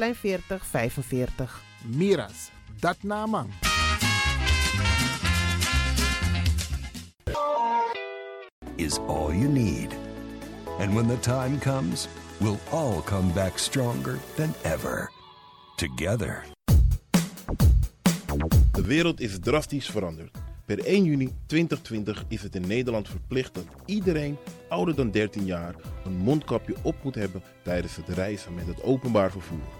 Plein 4045. Miras, dat naman. is all you need. And when the time comes, we'll all come back stronger than ever. Together. De wereld is drastisch veranderd. Per 1 juni 2020 is het in Nederland verplicht dat iedereen ouder dan 13 jaar een mondkapje op moet hebben tijdens het reizen met het openbaar vervoer.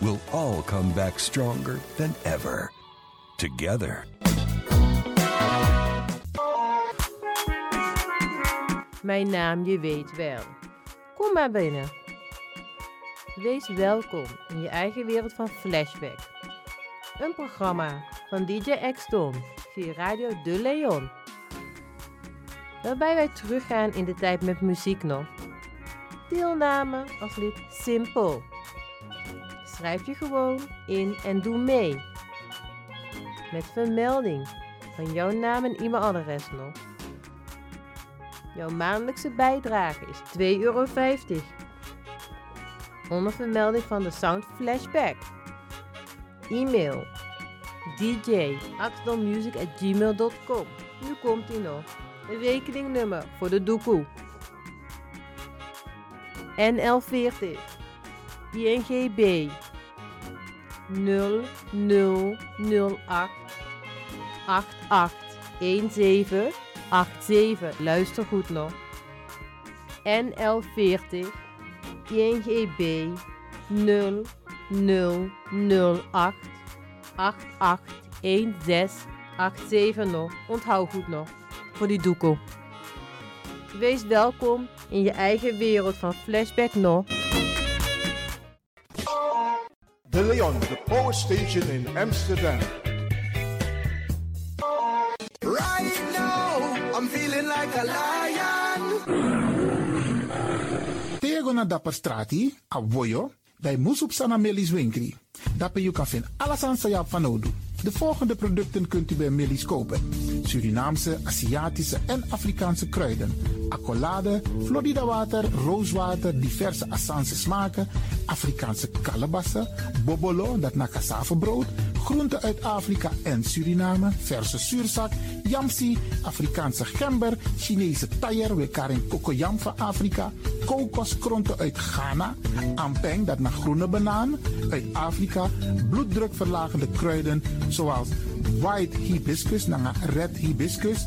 we'll all come back stronger than ever. Together. Mijn naam je weet wel. Kom maar binnen. Wees welkom in je eigen wereld van Flashback. Een programma van DJ X-Don via Radio De Leon. Waarbij wij teruggaan in de tijd met muziek nog. Deelname als lid simpel. Schrijf je gewoon in en doe mee. Met vermelding van jouw naam en e-mailadres nog. Jouw maandelijkse bijdrage is 2,50 euro. Onder vermelding van de Sound Flashback. E-mail dj.axelmusic.gmail.com Nu komt ie nog. Rekeningnummer voor de doekoe. NL40 INGB 0008 881787. Luister goed nog. NL40 INGB 0008 881687 nog. Onthoud goed nog. Voor die doekoe. Wees welkom in je eigen wereld van Flashback nog. De Leon, the power station in Amsterdam. Right now, I'm feeling like a lion. Tego na dapper strati, a voyo, dai musup sana melis winkri. Dapper you kan alles aan sa van nodu. De volgende producten kunt u bij Millie's kopen. Surinaamse, Aziatische en Afrikaanse kruiden. Accolade, Florida water, rooswater, diverse Assange smaken. Afrikaanse kalebassen, bobolo, dat na cassavebrood groenten uit Afrika en Suriname, verse zuurzak, yamsi, Afrikaanse gember, Chinese taier, wekaring kokoyam van Afrika, kokoskronten uit Ghana, ampeng, dat naar groene banaan, uit Afrika, bloeddrukverlagende kruiden zoals white hibiscus, naar red hibiscus,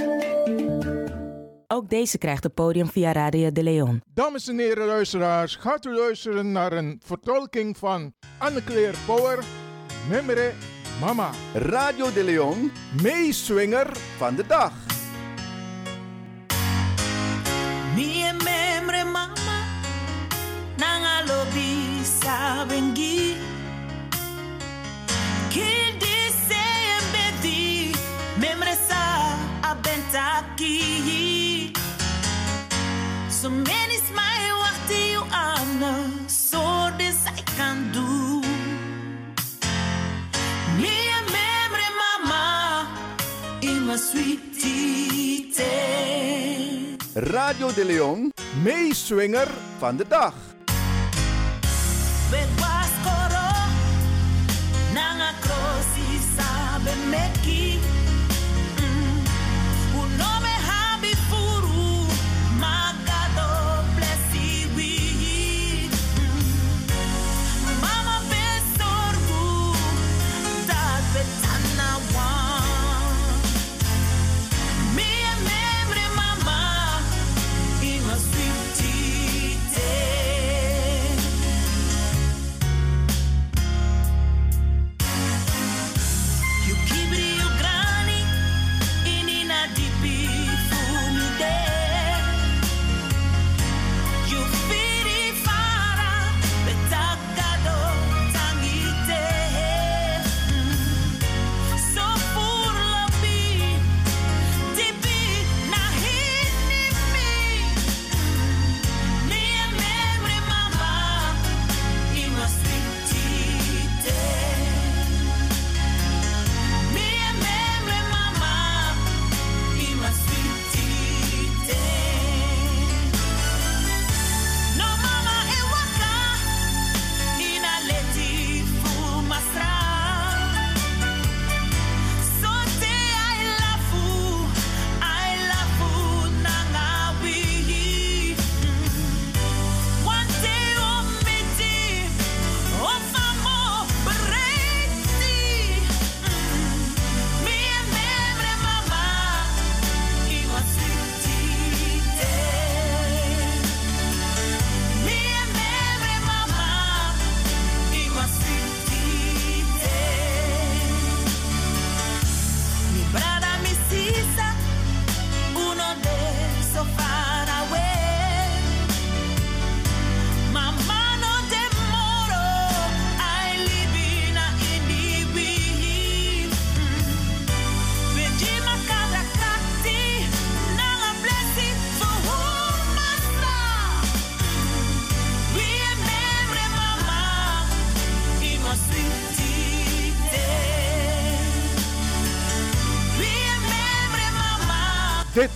Ook deze krijgt het podium via Radio de Leon. Dames en heren luisteraars, gaat u luisteren naar een vertolking van Anne-Claire Power, Memre Mama. Radio de Leon, meeswinger van de dag. Mie memre mama nanga lobi sabengi Kill this bedi memre sa abentaki So many smile wachti you ana so this I can do Mie memre mama in my sweetie Radio de Leon, meeswinger van de dag. Bewaskoro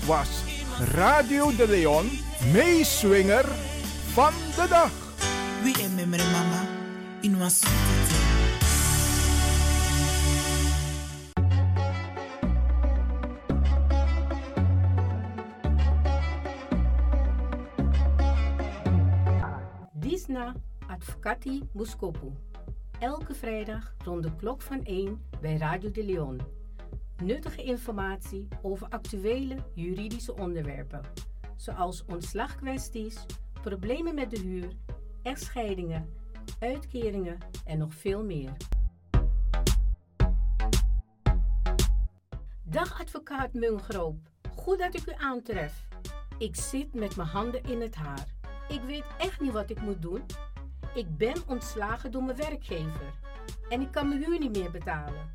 was Radio de Leon, meeswinger van de dag. We and memory mama In day Disna Advocati. Elke vrijdag rond de klok van 1 bij Radio de Leon. Nuttige informatie over actuele juridische onderwerpen, zoals ontslagkwesties, problemen met de huur, echtscheidingen, uitkeringen en nog veel meer. Dag advocaat Mungroop, goed dat ik u aantref. Ik zit met mijn handen in het haar. Ik weet echt niet wat ik moet doen. Ik ben ontslagen door mijn werkgever en ik kan mijn huur niet meer betalen.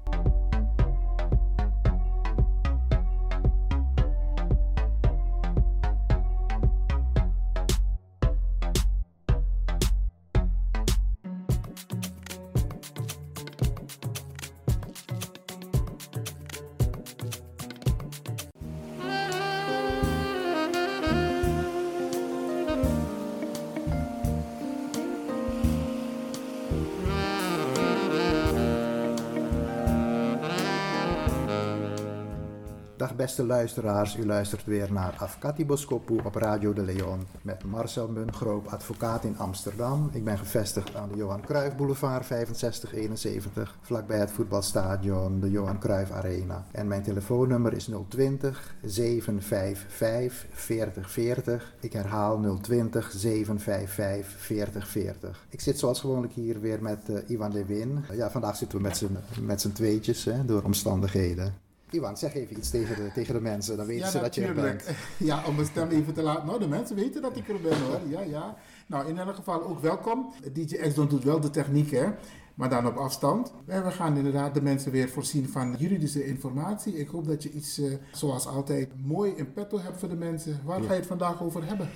Beste luisteraars, u luistert weer naar Afkati Boskopu op Radio de Leon met Marcel Mungroop, advocaat in Amsterdam. Ik ben gevestigd aan de Johan Cruijff Boulevard 6571, vlakbij het voetbalstadion de Johan Cruijff Arena. En mijn telefoonnummer is 020 755 4040. Ik herhaal 020 755 4040. Ik zit zoals gewoonlijk hier weer met uh, Ivan Lewin. Ja, vandaag zitten we met z'n, met z'n tweetjes hè, door omstandigheden. Iwan, zeg even iets tegen de, tegen de mensen, dan weten ja, ze dat je er bent. Ja, om mijn stem even te laten. Nou, de mensen weten dat ik er ben hoor. Ja, ja. Nou, in elk geval ook welkom. DJ X doet wel de techniek, hè. Maar dan op afstand. En we gaan inderdaad de mensen weer voorzien van juridische informatie. Ik hoop dat je iets, uh, zoals altijd, mooi in petto hebt voor de mensen. Waar ja. ga je het vandaag over hebben?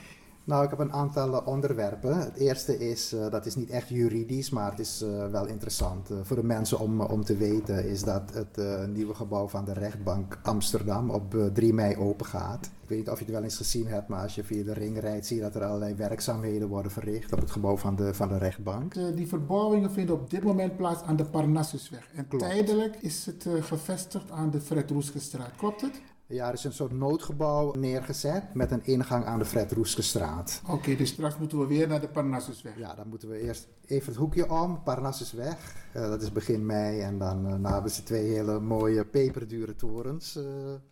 Nou, ik heb een aantal onderwerpen. Het eerste is, uh, dat is niet echt juridisch, maar het is uh, wel interessant uh, voor de mensen om, om te weten, is dat het nieuwe gebouw van de rechtbank Amsterdam op 3 mei open gaat. Ik weet niet of je het wel eens gezien hebt, maar als je via de ring rijdt, zie je dat er allerlei werkzaamheden worden verricht op het gebouw van de, van de rechtbank. die verbouwingen vinden op dit moment plaats aan de Parnassusweg. En Klopt. tijdelijk is het gevestigd aan de Fred Roeskestraat. Klopt het? Ja, er is een soort noodgebouw neergezet met een ingang aan de Fred Roeskestraat. Oké, okay, dus straks moeten we weer naar de Parnassusweg. Ja, dan moeten we eerst even het hoekje om, Parnassusweg. Uh, dat is begin mei en dan uh, nou hebben ze twee hele mooie peperdure torens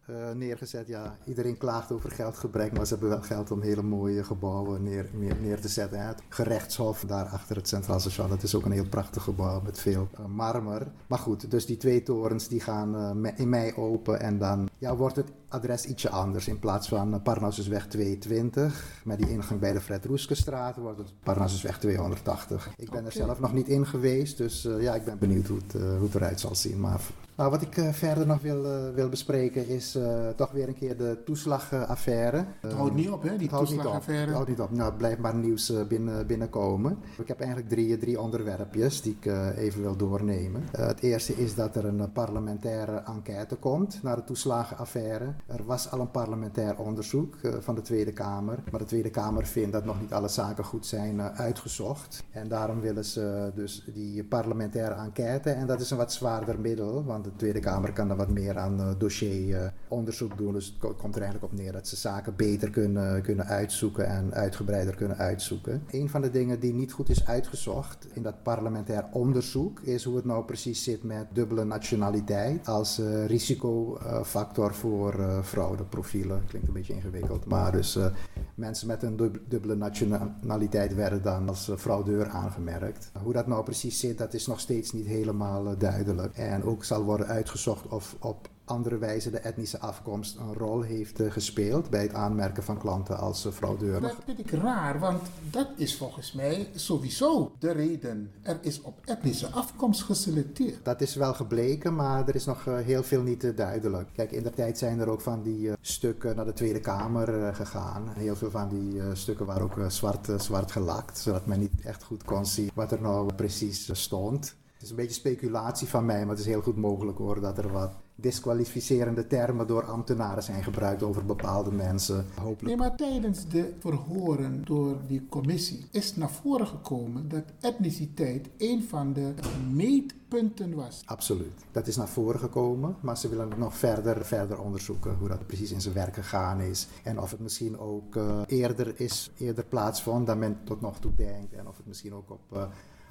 uh, neergezet. Ja, iedereen klaagt over geldgebrek, maar ze hebben wel geld om hele mooie gebouwen neer, neer, neer te zetten. Hè. Het gerechtshof daar achter het Centraal Station, dat is ook een heel prachtig gebouw met veel marmer. Maar goed, dus die twee torens die gaan in mei open en dan ja, wordt het adres ietsje anders. In plaats van Parnassusweg 220 met die ingang bij de Fred Roeskestraat wordt het Parnassusweg 280. Ik ben okay. er zelf nog niet in geweest, dus uh, ja, ik ben benieuwd hoe het, uh, hoe het eruit zal zien. Maar nou, wat ik uh, verder nog wil, wil bespreken is toch weer een keer de toeslagaffaire. Het houdt niet op, hè, die toeslagaffaire? Het houdt niet op. Nou, het blijft maar nieuws binnen, binnenkomen. Ik heb eigenlijk drie, drie onderwerpjes die ik even wil doornemen. het eerste is dat er een parlementaire enquête komt naar de toeslagenaffaire. Er was al een parlementair onderzoek van de Tweede Kamer, maar de Tweede Kamer vindt dat nog niet alle zaken goed zijn uitgezocht. En daarom willen ze dus die parlementaire enquête. En dat is een wat zwaarder middel, want de Tweede Kamer kan er wat meer aan uh, dossieronderzoek doen. Dus het komt er eigenlijk op neer dat ze zaken beter kunnen, kunnen uitzoeken en uitgebreider kunnen uitzoeken. Een van de dingen die niet goed is uitgezocht in dat parlementair onderzoek is hoe het nou precies zit met dubbele nationaliteit als uh, risicofactor voor fraudeprofielen. Klinkt een beetje ingewikkeld, maar dus mensen met een dubbele nationaliteit werden dan als fraudeur aangemerkt. Hoe dat nou precies zit, dat is nog steeds niet helemaal uh, duidelijk. En ook zal worden uitgezocht of op andere wijze de etnische afkomst een rol heeft uh, gespeeld bij het aanmerken van klanten als uh, fraudeur. Dat vind ik raar, want dat is volgens mij sowieso de reden. Er is op etnische afkomst geselecteerd. Dat is wel gebleken, maar er is nog uh, heel veel niet duidelijk. Kijk, in de tijd zijn er ook van die stukken naar de Tweede Kamer gegaan. Heel veel van die stukken waren ook zwart, zwart gelakt, zodat men niet echt goed kon zien wat er nou precies stond. is een beetje speculatie van mij, maar het is heel goed mogelijk hoor dat er wat disqualificerende termen door ambtenaren zijn gebruikt over bepaalde mensen. Hopelijk. Nee, maar tijdens de verhoren door die commissie is naar voren gekomen dat etniciteit een van de meetpunten was. Absoluut. Dat is naar voren gekomen, maar ze willen het nog verder, verder onderzoeken hoe dat precies in zijn werk gegaan is. En of het misschien ook uh, eerder, is, eerder plaatsvond dan men tot nog toe denkt. En of het misschien ook op... Uh,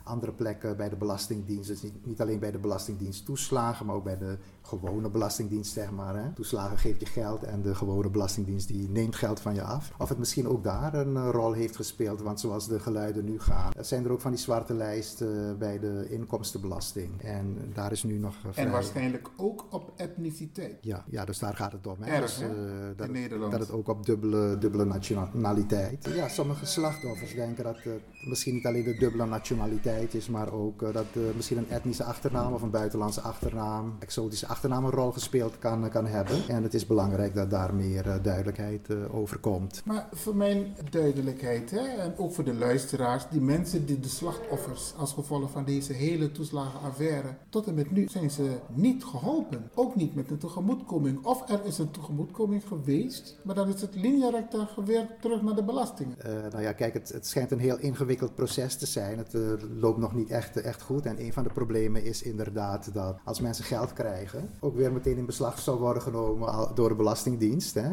andere plekken bij de Belastingdienst. Dus niet, niet, alleen bij de Belastingdienst toeslagen, maar ook bij de gewone Belastingdienst, zeg maar. Hè. Toeslagen geeft je geld en de gewone Belastingdienst die neemt geld van je af. Of het misschien ook daar een uh, rol heeft gespeeld, want zoals de geluiden nu gaan, zijn er ook van die zwarte lijsten uh, bij de inkomstenbelasting. En daar is nu nog. En waarschijnlijk ook op etniciteit. Ja, ja dus daar gaat het om. Hè. Erg, dus, dat, In Nederland. dat het ook op dubbele, dubbele nationaliteit. Ja, sommige slachtoffers denken dat het misschien niet alleen de dubbele nationaliteit is, maar ook dat misschien een etnische achternaam of een buitenlandse achternaam, exotische achternaam een rol gespeeld kan, kan hebben. En het is belangrijk dat daar meer uh, duidelijkheid over komt. Maar voor mijn duidelijkheid, hè, en ook voor de luisteraars, die mensen die de slachtoffers als gevolg van deze hele toeslagenaffaire, tot en met nu zijn ze niet geholpen. Ook niet met een tegemoetkoming. Of er is een tegemoetkoming geweest, maar dan is het linea recta weer terug naar de belastingen. Nou ja, kijk, het, het, schijnt een heel ingewikkeld proces te zijn. Het loopt nog niet echt, echt goed. En een van de problemen is inderdaad dat als mensen geld krijgen, ook weer meteen in beslag zou worden genomen door de Belastingdienst. Hè?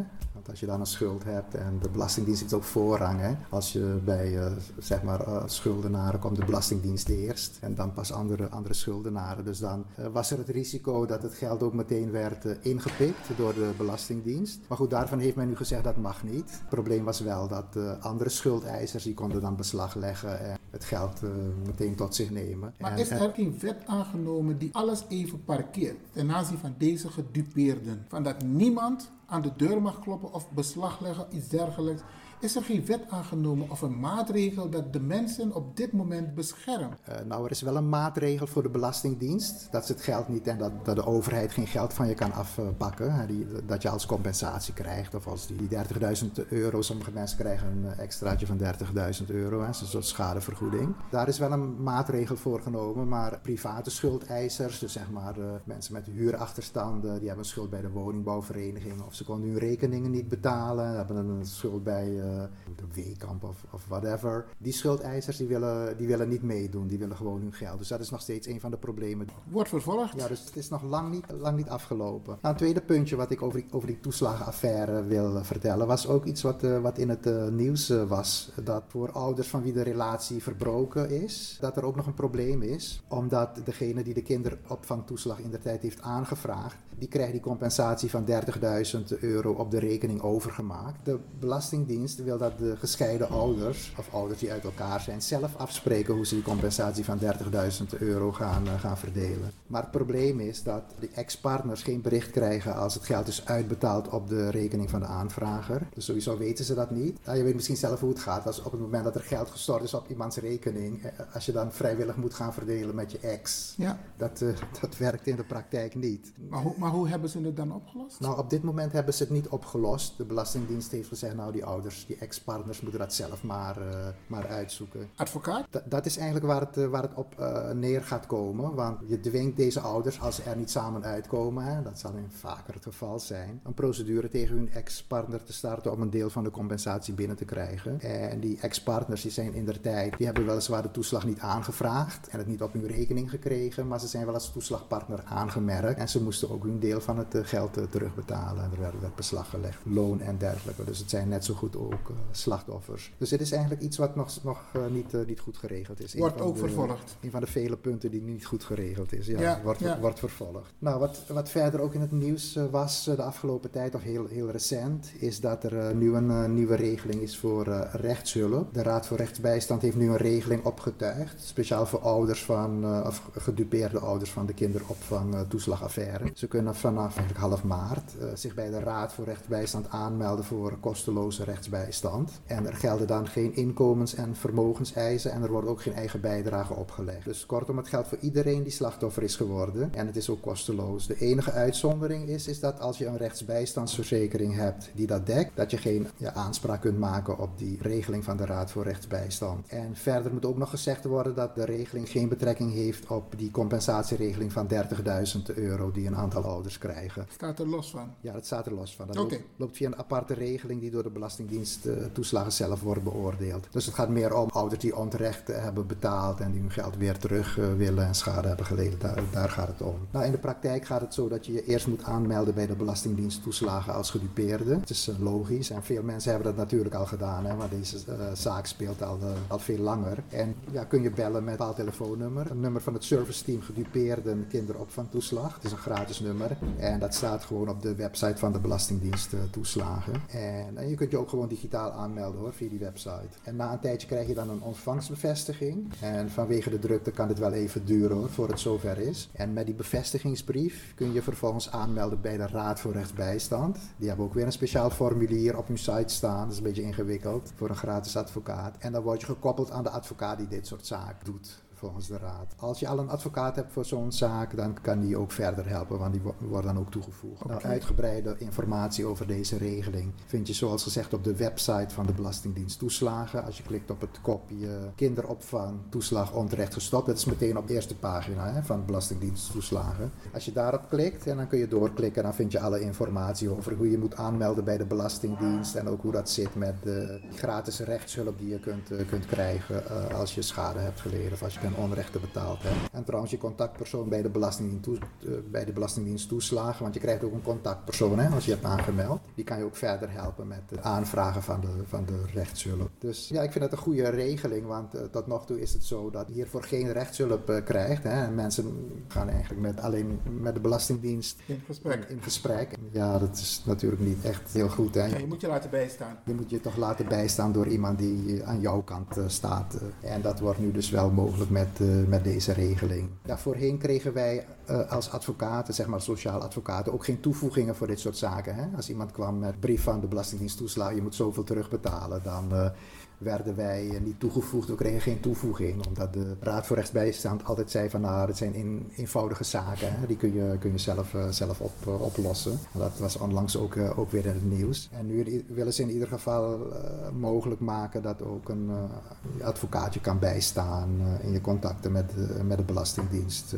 Als je dan een schuld hebt en de Belastingdienst heeft ook voorrang. Hè? Als je bij uh, zeg maar, uh, schuldenaren komt de Belastingdienst eerst en dan pas andere, andere schuldenaren. Dus dan uh, was er het risico dat het geld ook meteen werd ingepikt door de Belastingdienst. Maar goed, daarvan heeft men nu gezegd dat mag niet. Het probleem was wel dat andere schuldeisers die konden dan beslag leggen en het geld meteen tot zich nemen. Maar en, is er geen wet aangenomen die alles even parkeert ten aanzien van deze gedupeerden? Van dat niemand aan de deur mag kloppen of beslag leggen, iets dergelijks. Is er geen wet aangenomen of een maatregel dat de mensen op dit moment beschermt? Uh, nou, er is wel een maatregel voor de Belastingdienst. Dat ze het geld niet en dat, dat de overheid geen geld van je kan afpakken. Uh, die, dat je als compensatie krijgt. Of als die 30.000 euro, sommige mensen krijgen een extraatje van 30.000 euro. Hè, een soort schadevergoeding. Daar is wel een maatregel voor genomen. Maar private schuldeisers, dus zeg maar uh, mensen met huurachterstanden, die hebben een schuld bij de woningbouwvereniging. Of ze konden hun rekeningen niet betalen, hebben een schuld bij de Weekamp of, of whatever. Die schuldeisers die willen, die willen niet meedoen, die willen gewoon hun geld. Dus dat is nog steeds een van de problemen. Wordt vervolgd? Ja, dus het is nog lang niet, lang niet afgelopen. Nou, een tweede puntje wat ik over die, over die toeslagenaffaire wil vertellen, was ook iets wat, uh, wat in het uh, nieuws uh, was. Dat voor ouders van wie de relatie verbroken is, dat er ook nog een probleem is. Omdat degene die de kinderopvangtoeslag in de tijd heeft aangevraagd, die krijgt die compensatie van 30.000 euro op de rekening overgemaakt. De Belastingdienst wil dat de gescheiden ouders, of ouders die uit elkaar zijn, zelf afspreken hoe ze die compensatie van 30.000 euro gaan, uh, gaan verdelen. Maar het probleem is dat de ex-partners geen bericht krijgen als het geld is uitbetaald op de rekening van de aanvrager. Dus sowieso weten ze dat niet. Nou, je weet misschien zelf hoe het gaat. Als op het moment dat er geld gestort is op iemands rekening, als je dan vrijwillig moet gaan verdelen met je ex, ja. dat, uh, dat werkt in de praktijk niet. Maar hoe, maar hoe hebben ze het dan opgelost? Nou, op dit moment hebben ze het niet opgelost. De Belastingdienst heeft gezegd, nou die ouders, die ex-partners moeten dat zelf maar, uh, maar uitzoeken. Advocaat? D dat is eigenlijk waar het, uh, waar het op uh, neer gaat komen. Want je dwingt deze ouders, als ze er niet samen uitkomen, hè, dat zal in vaker het geval zijn, een procedure tegen hun ex-partner te starten om een deel van de compensatie binnen te krijgen. En die ex-partners die zijn in der tijd, die hebben weliswaar de toeslag niet aangevraagd en het niet op hun rekening gekregen, maar ze zijn wel als toeslagpartner aangemerkt en ze moesten ook hun deel van het geld terugbetalen. Er werd, werd beslag gelegd, loon en dergelijke. Dus het zijn net zo goed ook uh, slachtoffers. Dus dit is eigenlijk iets wat nog, nog uh, niet, uh, niet goed geregeld is. Wordt ook de, vervolgd. Een van de vele punten die niet goed geregeld is. Ja, ja, wordt, ja. wordt vervolgd. Nou, wat, wat verder ook in het nieuws was de afgelopen tijd, of heel, heel recent, is dat er nu een nieuwe regeling is voor rechtshulp. De Raad voor Rechtsbijstand heeft nu een regeling opgetuigd, speciaal voor ouders van, of gedupeerde ouders van de kinderopvang toeslagaffaire. Ze kunnen vanaf half maart zich bij bij de Raad voor Rechtsbijstand aanmelden voor kosteloze rechtsbijstand. En er gelden dan geen inkomens- en vermogenseisen en er wordt ook geen eigen bijdrage opgelegd. Dus kortom, het geldt voor iedereen die slachtoffer is geworden en het is ook kosteloos. De enige uitzondering is, is dat als je een rechtsbijstandsverzekering hebt die dat dekt, dat je geen ja, aanspraak kunt maken op die regeling van de Raad voor Rechtsbijstand. En verder moet ook nog gezegd worden dat de regeling geen betrekking heeft op die compensatieregeling van 30.000 euro die een aantal ouders krijgen. Staat er los van? Ja, dat staat er los van. Dat loopt via een aparte regeling die door de Belastingdienst eh, toeslagen zelf wordt beoordeeld. Dus het gaat meer om ouders die onterecht eh, hebben betaald en die hun geld weer terug eh, willen en schade hebben geleden. Daar, gaat het om. Nou, in de praktijk gaat het zo dat je je eerst moet aanmelden bij de Belastingdienst toeslagen als gedupeerde. Het is logisch en veel mensen hebben dat natuurlijk al gedaan, hè, maar deze zaak speelt al, al veel langer. En ja, kun je bellen met een bepaald telefoonnummer. Een nummer van het serviceteam gedupeerden kinderopvangtoeslag. Het is een gratis nummer en dat staat gewoon op de website van de Belastingdienst toeslagen. En, en je kunt je ook gewoon digitaal aanmelden hoor, via die website. En na een tijdje krijg je dan een ontvangstbevestiging. En vanwege de drukte kan dit wel even duren hoor, voor het zover is. En met die bevestigingsbrief kun je vervolgens aanmelden bij de Raad voor Rechtsbijstand. Die hebben ook weer een speciaal formulier op hun site staan. Dat is een beetje ingewikkeld voor een gratis advocaat. En dan word je gekoppeld aan de advocaat die dit soort zaken doet volgens de raad. Als je al een advocaat hebt voor zo'n zaak, dan kan die ook verder helpen, want die wo- wordt dan ook toegevoegd. Nou, uitgebreide informatie over deze regeling vind je zoals gezegd op de website van de Belastingdienst Toeslagen. Als je klikt op het kopje kinderopvang toeslag onterecht gestopt, dat is meteen op de eerste pagina hè, van de Belastingdienst Toeslagen. Als je daarop klikt en dan kun je doorklikken, dan vind je alle informatie over hoe je moet aanmelden bij de Belastingdienst en ook hoe dat zit met de gratis rechtshulp die je kunt, eh, kunt krijgen eh, als je schade hebt geleden of als je ten onrechte betaald hebt. En trouwens je contactpersoon bij de Belastingdienst, toe- eh, bij de Belastingdienst toeslagen, want je krijgt ook een contactpersoon hè, als je hebt aangemeld. Die kan je ook verder helpen met het aanvragen van de, van de rechtshulp. Dus ja, ik vind het een goede regeling, want eh, tot nog toe is het zo dat je hiervoor geen rechtshulp eh, krijgt. Hè. En mensen gaan eigenlijk met, alleen met de Belastingdienst In gesprek. in gesprek. Ja, dat is natuurlijk niet echt heel goed. Hè. Ja, je moet je laten bijstaan. Je moet je toch laten bijstaan door iemand die aan jouw kant staat. En dat wordt nu dus wel mogelijk met, eh, met deze regeling. Ja, voorheen kregen wij eh, als advocaten, zeg maar sociaal advocaten, ook geen toevoegingen voor dit soort zaken. Hè? Als iemand kwam met brief van de Belastingdienst toeslagen, je moet zoveel terugbetalen, dan eh, werden wij eh, niet toegevoegd. We kregen geen toevoeging, omdat de Raad voor Rechtsbijstand altijd zei van nou, het zijn eenvoudige zaken. Hè? Die kun je, kun je zelf, eh, zelf op, eh, oplossen. En dat was onlangs ook, ook weer in het nieuws. En nu willen ze in ieder geval mogelijk maken dat ook een eh, advocaat je kan bijstaan in je contacten met, met de Belastingdienst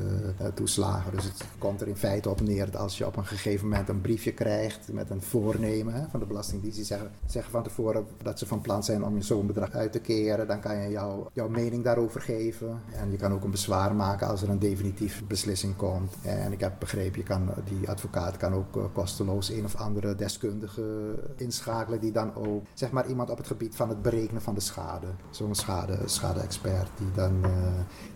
toeslagen. Dus het komt er in feite op neer dat als je op een gegeven moment een briefje krijgt met een voornemen hè, van de Belastingdienst, die zeggen, zeggen van tevoren dat ze van plan zijn om je zo'n bedrag uit te keren, dan kan je jouw mening daarover geven. En je kan ook een bezwaar maken als er een definitieve beslissing komt. En ik heb begrepen, je kan, die advocaat kan ook eh, kosteloos een of andere deskundige inschakelen die dan ook, zeg maar, iemand op het gebied van het berekenen van de schade. Zo'n schade, schade-expert die dan... eh,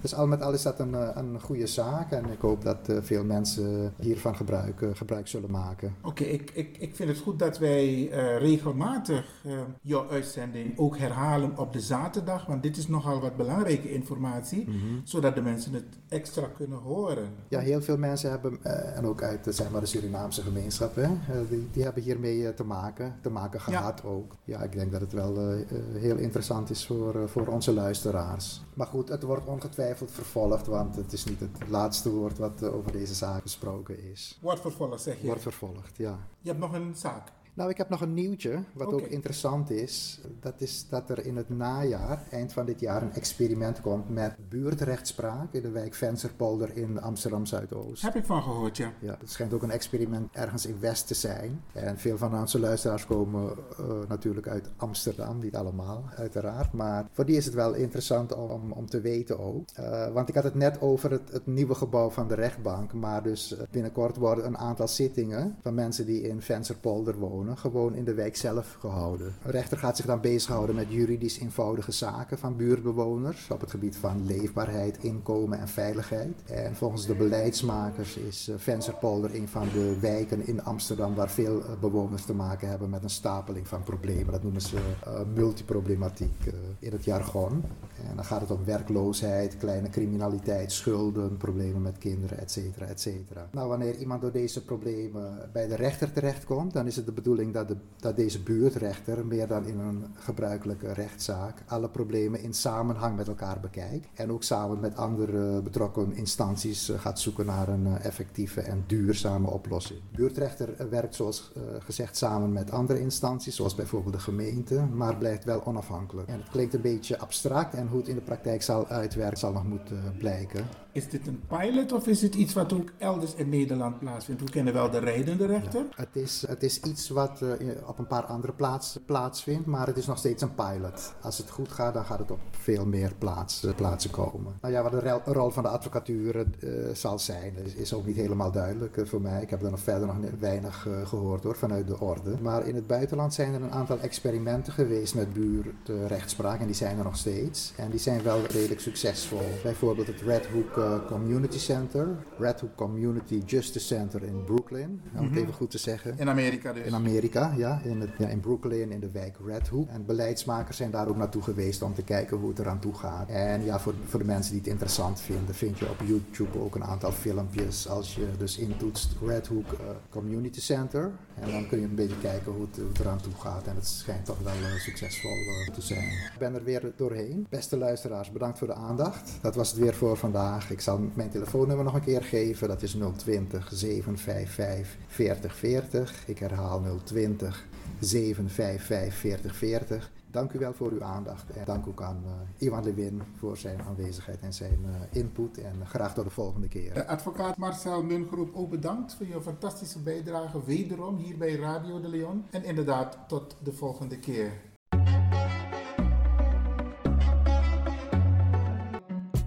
dus al met al is dat een, eh, een goede zaak en ik hoop dat veel mensen hiervan gebruik, gebruik zullen maken. Oké, ik, ik, ik vind het goed dat wij regelmatig jouw uitzending ook herhalen op de zaterdag, want dit is nogal wat belangrijke informatie, zodat de mensen het extra kunnen horen. Ja, heel veel mensen hebben, eh, en ook uit eh, zeg maar, de Surinaamse gemeenschap, hè, eh, die, die hebben hiermee te maken, te maken gehad ook. Ja, ik denk dat het wel heel interessant is voor, voor onze luisteraars. Maar goed, het wordt ongetwijfeld vervolgd, want het is niet het laatste woord wat over deze zaak gesproken is. Wordt vervolgd, zeg je. Wordt vervolgd, ja. Je hebt nog een zaak. Nou, ik heb nog een nieuwtje, wat ook interessant is. Dat is dat er in het najaar, eind van dit jaar, een experiment komt met buurtrechtspraak in de wijk Vensterpolder in Amsterdam Zuidoost. Heb ik van gehoord, ja. Ja, het schijnt ook een experiment ergens in West te zijn. En veel van onze luisteraars komen eh, natuurlijk uit Amsterdam, niet allemaal, uiteraard. Maar voor die is het wel interessant om, om te weten ook. Eh, want ik had het net over het, het nieuwe gebouw van de rechtbank. Maar dus eh, binnenkort worden een aantal zittingen van mensen die in Vensterpolder wonen gewoon in de wijk zelf gehouden. Een rechter gaat zich dan bezighouden met juridisch eenvoudige zaken van buurtbewoners op het gebied van leefbaarheid, inkomen en veiligheid. En volgens de beleidsmakers is uh, Vensterpolder een van de wijken in Amsterdam waar veel uh, bewoners te maken hebben met een stapeling van problemen. Dat noemen ze uh, multiproblematiek in het jargon. En dan gaat het om werkloosheid, kleine criminaliteit, schulden, problemen met kinderen, et cetera. Nou, wanneer iemand door deze problemen bij de rechter terechtkomt, dan is het de bedoeling dat, de, dat deze buurtrechter, meer dan in een gebruikelijke rechtszaak, alle problemen in samenhang met elkaar bekijkt. En ook samen met andere betrokken instanties gaat zoeken naar een effectieve en duurzame oplossing. De buurtrechter werkt zoals gezegd samen met andere instanties, zoals bijvoorbeeld de gemeente, maar blijft wel onafhankelijk. En het klinkt een beetje abstract en hoe het in de praktijk zal uitwerken zal nog moeten blijken. Is dit een pilot of is het iets wat ook elders in Nederland plaatsvindt? We kennen wel de rijdende rechter. Ja, het, is, het is iets wat uh, op een paar andere plaatsen plaatsvindt, maar het is nog steeds een pilot. Als het goed gaat, dan gaat het op veel meer plaats, plaatsen komen. Nou ja, wat de rol van de advocatuur uh, zal zijn, is, ook niet helemaal duidelijk voor mij. Ik heb er nog verder nog weinig gehoord hoor, vanuit de orde. Maar in het buitenland zijn er een aantal experimenten geweest met buurtrechtspraak en die zijn er nog steeds. En die zijn wel redelijk succesvol. Bijvoorbeeld het Red Hook Community Center, Red Hook Community Justice Center in Brooklyn, om het even goed te zeggen. In Amerika dus? In Amerika, ja. In, het, ja, in Brooklyn, in de wijk Red Hook. En beleidsmakers zijn daar ook naartoe geweest om te kijken hoe het eraan toe gaat. En ja, voor, voor de mensen die het interessant vinden, vind je op YouTube ook een aantal filmpjes. Als je dus intoetst Red Hook uh, Community Center. En dan kun je een beetje kijken hoe het, hoe het eraan toe gaat. En het schijnt toch wel uh, succesvol uh, te zijn. Ik ben er weer doorheen. Beste luisteraars, bedankt voor de aandacht. Dat was het weer voor vandaag. Ik zal mijn telefoonnummer nog een keer geven. Dat is 020 755 4040. Ik herhaal 020 755 4040. Dank u wel voor uw aandacht. En dank ook aan uh, Iwan Lewin voor zijn aanwezigheid en zijn uh, input. En graag tot de volgende keer. Advocaat Marcel Mungroep, ook bedankt voor je fantastische bijdrage wederom hier bij Radio de Leon. En inderdaad, tot de volgende keer.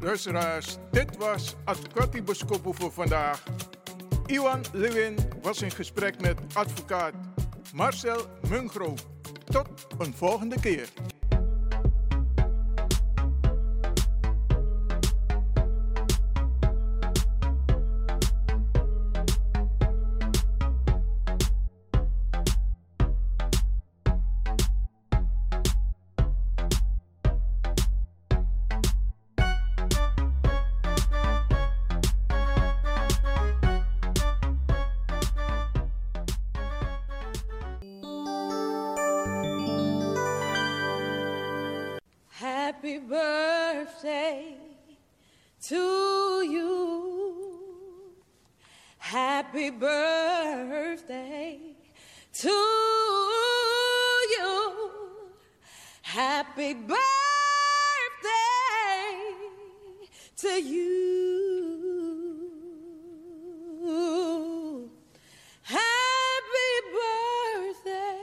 Luisteraars, dit was Advocati Boskopo voor vandaag. Iwan Lewin was in gesprek met advocaat Marcel Mungro. Tot een volgende keer. Happy birthday to you. Happy birthday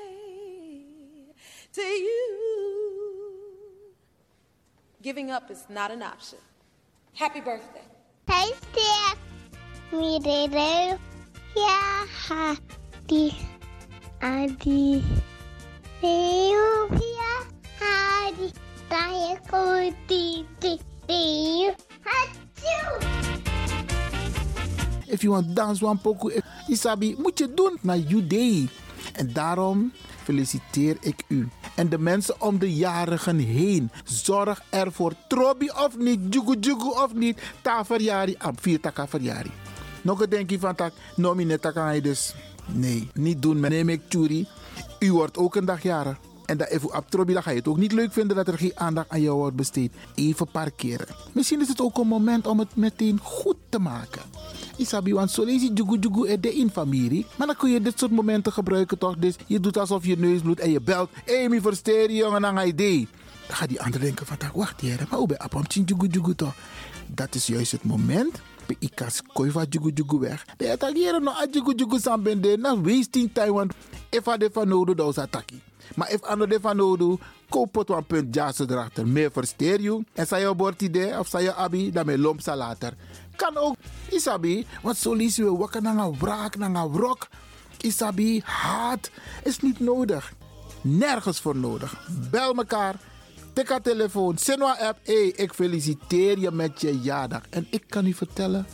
to you. Giving up is not an option. Happy birthday. Hey, Steph. Me, Dede. Yeah, Hadi. Adi. If you want dance one poco, Isabi, moet je doen naar you day. En daarom feliciteer ik u. En de mensen om de jarigen heen. Zorg ervoor. Trobi of niet, jugu jugu of niet. Ta verjari, vier taka verjari. Nog een denkje van tak, nomine kan je dus. Nee, niet doen. Neem ik churi. U wordt ook een dag jarig. En dat even op dan ga je het ook niet leuk vinden dat er geen aandacht aan jou wordt besteed. Even parkeren. Misschien is het ook een moment om het meteen goed te maken. Isabi, want zo je jugu jugu de in familie. Maar dan kun je dit soort momenten gebruiken toch? Dus je doet alsof je neus bloedt en je belt. Mi versteer jongen, dan ga je idee. Dan gaat die ander denken van, wacht hier, maar hoe ben je jugu jugu toch? Dat is juist het moment. Bij ikas kooi van jugu jugu weg. De attackeren no a jugu jugu sambende. Na wasting time, want if I is attackie. Maar if ander de van nodig, koop het een punt jazz erachter. Meer versteer je. En zij je bord idee of zij je abi, dan met lomp later. Kan ook, isabi, want zo lees je wakker naar een wraak, naar een wrok. isabi, haat is niet nodig. Nergens voor nodig. Bel elkaar. Tik haar telefoon. Sinwa app. Hey, ik feliciteer je met je jaardag. En ik kan u vertellen.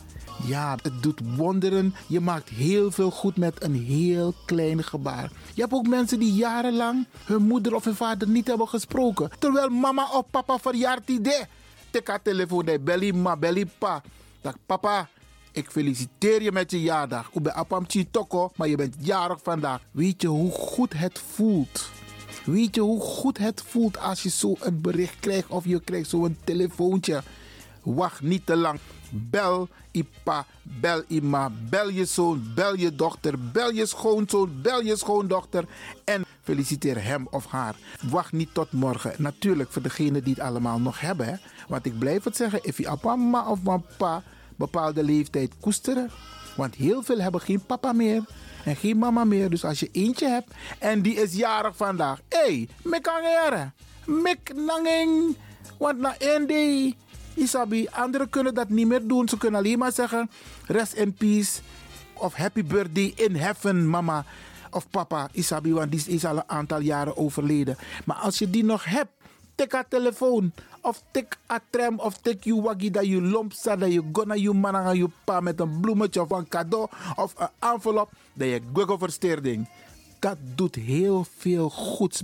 Ja, het doet wonderen. Je maakt heel veel goed met een heel klein gebaar. Je hebt ook mensen die jarenlang hun moeder of hun vader niet hebben gesproken. Terwijl mama of papa verjaart idee. Tik haar telefoon. Hey, belly ma, belly pa. Dag papa. Ik feliciteer je met je jaardag. Ik ben Apam Toko, maar je bent jarig vandaag. Weet je hoe goed het voelt? Weet je hoe goed het voelt als je zo een bericht krijgt of je krijgt zo'n telefoontje? Wacht niet te lang. Bel Ipa, bel Ima, bel je zoon, bel je dochter, bel je schoonzoon, bel je schoondochter en feliciteer hem of haar. Wacht niet tot morgen. Natuurlijk voor degenen die het allemaal nog hebben. Hè? Want ik blijf het zeggen, if je Appa, ma of papa bepaalde leeftijd koesteren. Want heel veel hebben geen papa meer en geen mama meer. Dus als je eentje hebt en die is jarig vandaag. Hé, hey, mek angere. Mek nanging. Want na één day, Isabi, anderen kunnen dat niet meer doen. Ze kunnen alleen maar zeggen, rest in peace. Of happy birthday in heaven, mama of papa Isabi. Want die is al een aantal jaren overleden. Maar als je die nog hebt, tik haar telefoon. Of tik a tram of tik je waggie dat je lomp staat. Dat je gonna je man aan je pa met een bloemetje of een cadeau. Of een envelop. Dat je google versteerding. Dat doet heel veel goeds.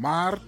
Maar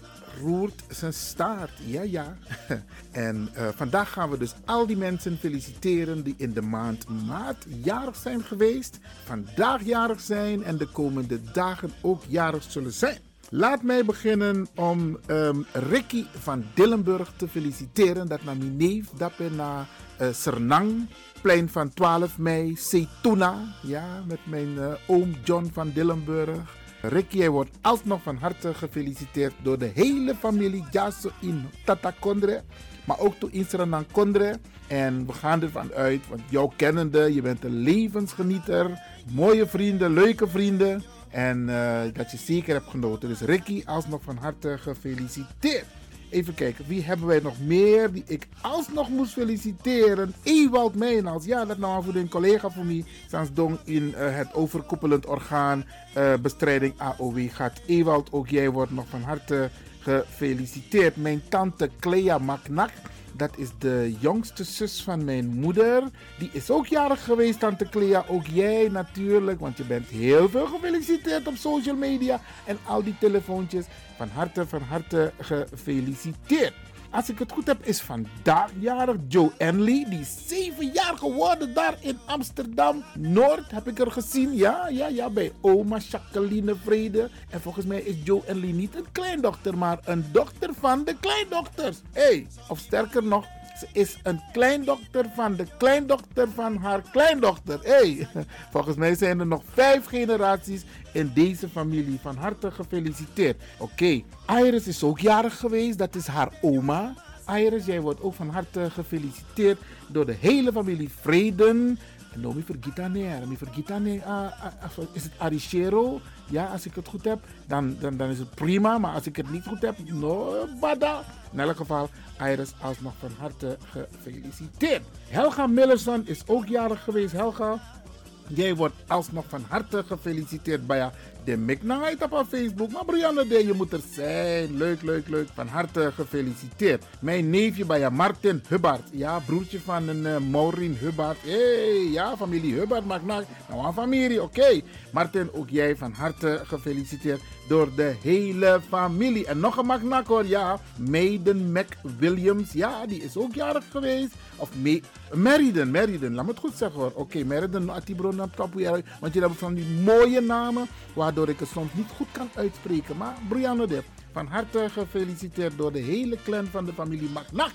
roert zijn staart. Ja, ja. En uh, vandaag gaan we dus al die mensen feliciteren die in de maand maart jarig zijn geweest, vandaag jarig zijn en de komende dagen ook jarig zullen zijn. Laat mij beginnen om um, Ricky van Dillenburg te feliciteren. Dat naar mijn neef, dat ben naar uh, Sernang, plein van 12 mei, Setuna. Ja, met mijn uh, oom John van Dillenburg. Ricky, hij wordt alsnog van harte gefeliciteerd door de hele familie Jaso in Tatakondre. Maar ook toe in Suriname Kondre. En we gaan ervan uit, want jou kennende, je bent een levensgenieter. Mooie vrienden, leuke vrienden. En uh, dat je zeker hebt genoten. Dus Ricky, alsnog van harte gefeliciteerd. Even kijken, wie hebben wij nog meer die ik alsnog moest feliciteren? Ewald Meijnals. Ja, dat nou voor een collega van mij. Sans dong in uh, het overkoepelend orgaan uh, bestrijding AOW gaat. Ewald, ook jij wordt nog van harte gefeliciteerd. Mijn tante Clea Maknak. Dat is de jongste zus van mijn moeder. Die is ook jarig geweest, Tante Clea. Ook jij natuurlijk, want je bent heel veel gefeliciteerd op social media. En al die telefoontjes. Van harte, van harte gefeliciteerd. Als ik het goed heb, is vandaag jarig Joe Enley. Die is zeven jaar geworden daar in Amsterdam Noord. Heb ik er gezien. Ja, ja, ja. Bij oma Jacqueline Vrede. En volgens mij is Joe Enley niet een kleindochter, maar een dochter van de kleindochters. Hé, hey, of sterker nog, ze is een kleindochter van de kleindochter van haar kleindochter. Hey, volgens mij zijn er nog vijf generaties in deze familie. Van harte gefeliciteerd. Oké. Iris is ook jarig geweest. Dat is haar oma. Iris, jij wordt ook van harte gefeliciteerd door de hele familie Vreden. No, mi vergita neer. Mi vergita neer. Is het Arichero? Ja, als ik het goed heb, dan, dan, dan is het prima. Maar als ik het niet goed heb, no, bada. In elk geval, Iris alsnog van harte gefeliciteerd. Helga Millerson is ook jarig geweest. Helga, jij wordt alsnog van harte gefeliciteerd bij de Miknangheid op Facebook. Maar Brianna, de, je moet er zijn. Leuk, leuk, leuk. Van harte gefeliciteerd. Mijn neefje bij Martin Hubbard. Ja, broertje van een uh, Maureen Hubbard. Hey, ja, familie Hubbard. Maak nou een familie, oké. Okay. Martin, ook jij van harte gefeliciteerd door de hele familie. En nog een magnak hoor, ja. Maiden McWilliams, ja, die is ook jarig geweest. Of Meriden, Meriden, laat me het goed zeggen hoor. Oké, okay, Meriden, Atibron, want je hebt van die mooie namen, waardoor ik het soms niet goed kan uitspreken. Maar Brianna Dip, van harte gefeliciteerd door de hele clan van de familie Magnak.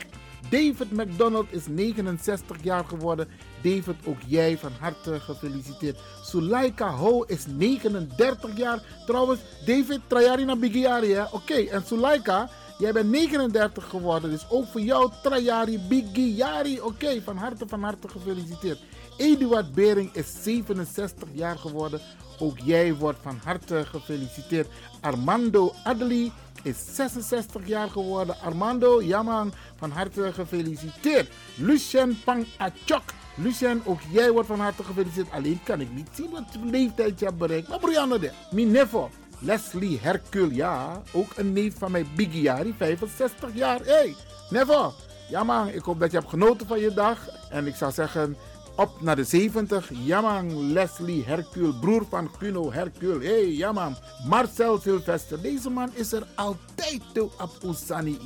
David McDonald is 69 jaar geworden. David, ook jij van harte gefeliciteerd. Sulaika Ho is 39 jaar. Trouwens, David, Trajari Bigiari? Oké, en Sulaika, jij bent 39 geworden. Dus ook voor jou, Trajari Bigiari. Oké, van harte, van harte gefeliciteerd. Eduard Bering is 67 jaar geworden. Ook jij wordt van harte gefeliciteerd. Armando Adeli is 66 jaar geworden. Armando, Yaman, van harte gefeliciteerd. Lucien Pang Achok. Lucien, ook jij wordt van harte gefeliciteerd. Alleen kan ik niet zien wat leeftijd je hebt bereikt. Maar Brianna de, mijn nevo. Leslie Hercule, ja, ook een neef van mij, Biggie Jari, 65 jaar. Hé, hey, nevo. Ja man, ik hoop dat je hebt genoten van je dag. En ik zou zeggen, op naar de 70. Ja man, Leslie Hercule, broer van Kuno Hercule. Hé, hey, ja man. Marcel Sylvester, deze man is er altijd toe op Usani.